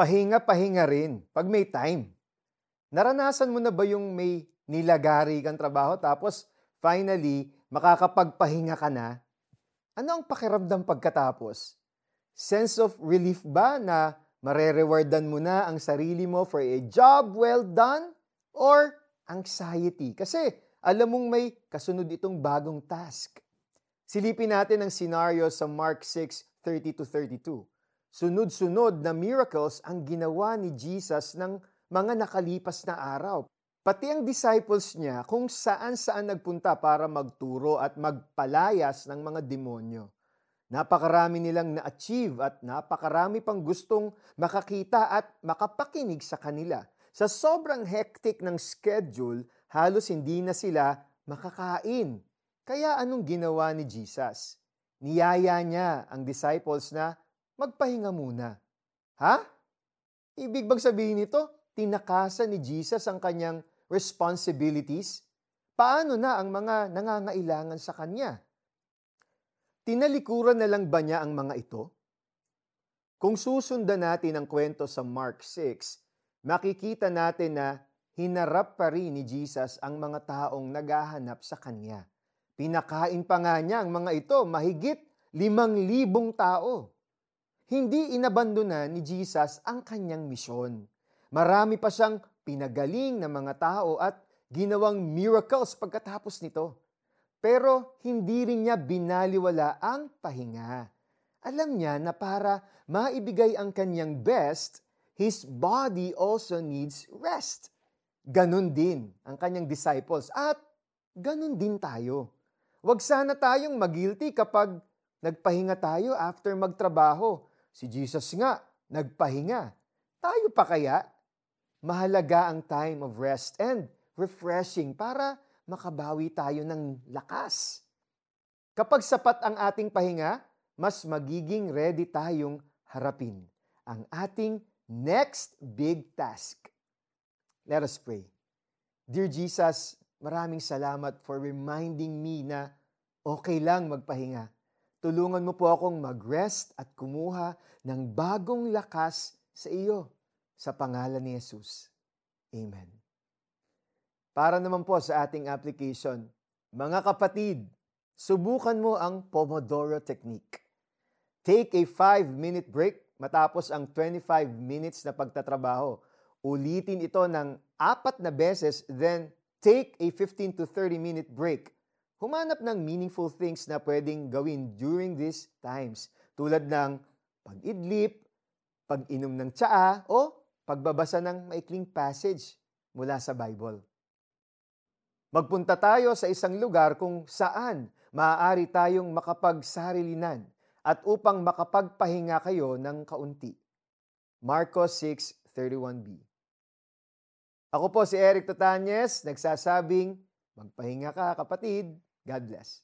pahinga-pahinga rin pag may time. Naranasan mo na ba yung may nilagari kang trabaho tapos finally makakapagpahinga ka na? Ano ang pakiramdam pagkatapos? Sense of relief ba na marerewardan mo na ang sarili mo for a job well done? Or anxiety? Kasi alam mong may kasunod itong bagong task. Silipin natin ang scenario sa Mark 6, 30-32. Sunod-sunod na miracles ang ginawa ni Jesus ng mga nakalipas na araw. Pati ang disciples niya kung saan-saan nagpunta para magturo at magpalayas ng mga demonyo. Napakarami nilang na-achieve at napakarami pang gustong makakita at makapakinig sa kanila. Sa sobrang hectic ng schedule, halos hindi na sila makakain. Kaya anong ginawa ni Jesus? Niyaya niya ang disciples na magpahinga muna. Ha? Ibig bang sabihin nito, tinakasan ni Jesus ang kanyang responsibilities? Paano na ang mga nangangailangan sa kanya? Tinalikuran na lang ba niya ang mga ito? Kung susundan natin ang kwento sa Mark 6, makikita natin na hinarap pa rin ni Jesus ang mga taong naghahanap sa kanya. Pinakain pa nga niya ang mga ito, mahigit limang libong tao hindi inabandona ni Jesus ang kanyang misyon. Marami pa siyang pinagaling ng mga tao at ginawang miracles pagkatapos nito. Pero hindi rin niya binaliwala ang pahinga. Alam niya na para maibigay ang kanyang best, his body also needs rest. Ganon din ang kanyang disciples at ganon din tayo. Huwag sana tayong magilty kapag nagpahinga tayo after magtrabaho Si Jesus nga, nagpahinga. Tayo pa kaya? Mahalaga ang time of rest and refreshing para makabawi tayo ng lakas. Kapag sapat ang ating pahinga, mas magiging ready tayong harapin ang ating next big task. Let us pray. Dear Jesus, maraming salamat for reminding me na okay lang magpahinga Tulungan mo po akong mag-rest at kumuha ng bagong lakas sa iyo sa pangalan ni Jesus. Amen. Para naman po sa ating application, mga kapatid, subukan mo ang Pomodoro Technique. Take a 5-minute break matapos ang 25 minutes na pagtatrabaho. Ulitin ito ng apat na beses, then take a 15 to 30 minute break humanap ng meaningful things na pwedeng gawin during these times. Tulad ng pag-idlip, pag-inom ng tsaa, o pagbabasa ng maikling passage mula sa Bible. Magpunta tayo sa isang lugar kung saan maaari tayong makapagsarilinan at upang makapagpahinga kayo ng kaunti. Marcos 6.31b Ako po si Eric Tatanyes, nagsasabing, magpahinga ka kapatid, God bless.